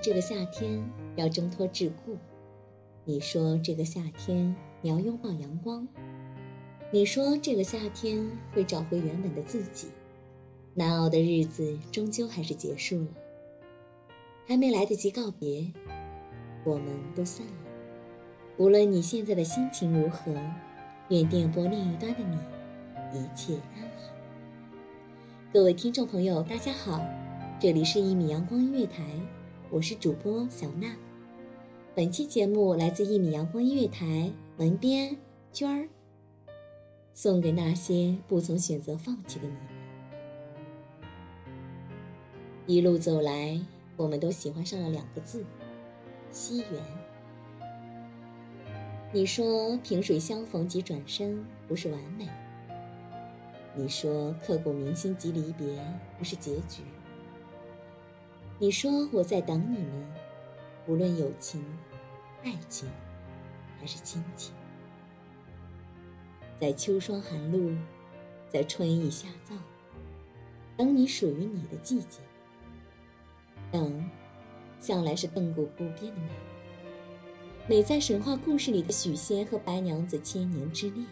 这个夏天要挣脱桎梏，你说这个夏天你要拥抱阳光，你说这个夏天会找回原本的自己，难熬的日子终究还是结束了，还没来得及告别，我们都散了。无论你现在的心情如何，愿电波另一端的你一切安好。各位听众朋友，大家好，这里是一米阳光音乐台。我是主播小娜，本期节目来自一米阳光音乐台文编娟儿，送给那些不曾选择放弃的你们。一路走来，我们都喜欢上了两个字——惜缘。你说萍水相逢即转身不是完美，你说刻骨铭心即离别不是结局。你说我在等你们，无论友情、爱情，还是亲情，在秋霜寒露，在春意夏燥，等你属于你的季节。等，向来是亘古不变的美，美在神话故事里的许仙和白娘子千年之恋，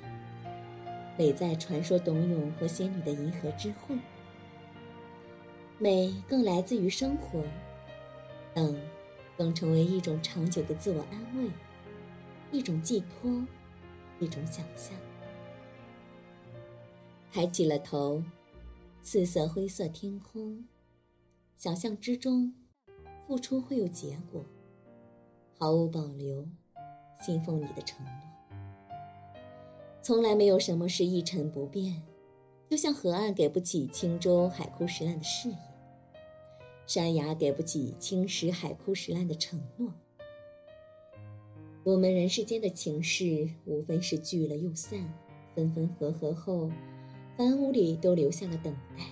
美在传说董永和仙女的银河之会。美更来自于生活，等，更成为一种长久的自我安慰，一种寄托，一种想象。抬起了头，四色灰色天空，想象之中，付出会有结果，毫无保留，信奉你的承诺。从来没有什么是一成不变。就像河岸给不起轻舟海枯石烂的誓言，山崖给不起青石海枯石烂的承诺。我们人世间的情事，无非是聚了又散，分分合合后，凡屋里都留下了等待。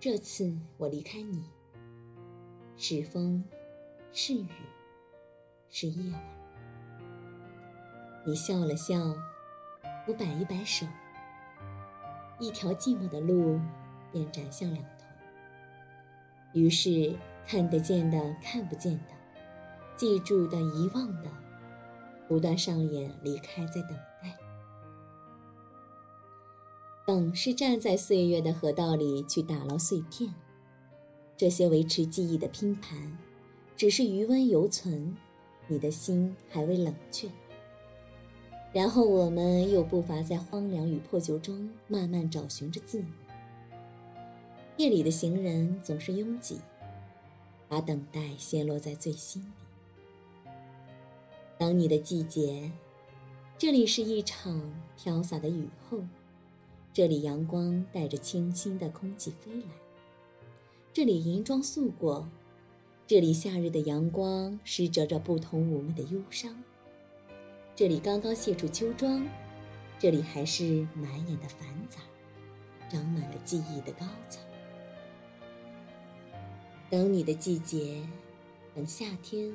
这次我离开你，是风，是雨，是夜晚。你笑了笑，我摆一摆手。一条寂寞的路，便展向两头。于是，看得见的、看不见的，记住的、遗忘的，不断上演离开，在等待。等是站在岁月的河道里去打捞碎片，这些维持记忆的拼盘，只是余温犹存，你的心还未冷却。然后我们又步伐在荒凉与破旧中，慢慢找寻着自我。夜里的行人总是拥挤，把等待陷落在最心底。等你的季节，这里是一场飘洒的雨后，这里阳光带着清新的空气飞来，这里银装素裹，这里夏日的阳光施折着不同妩媚的忧伤。这里刚刚卸除秋装，这里还是满眼的繁杂，长满了记忆的高草。等你的季节，等夏天，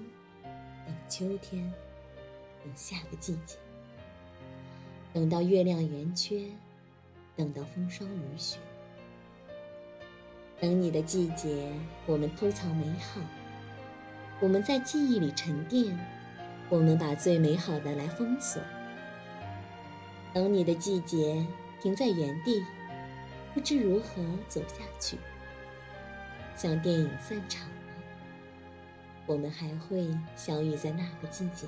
等秋天，等下个季节，等到月亮圆缺，等到风霜雨雪。等你的季节，我们偷藏美好，我们在记忆里沉淀。我们把最美好的来封锁，等你的季节停在原地，不知如何走下去。像电影散场了，我们还会相遇在那个季节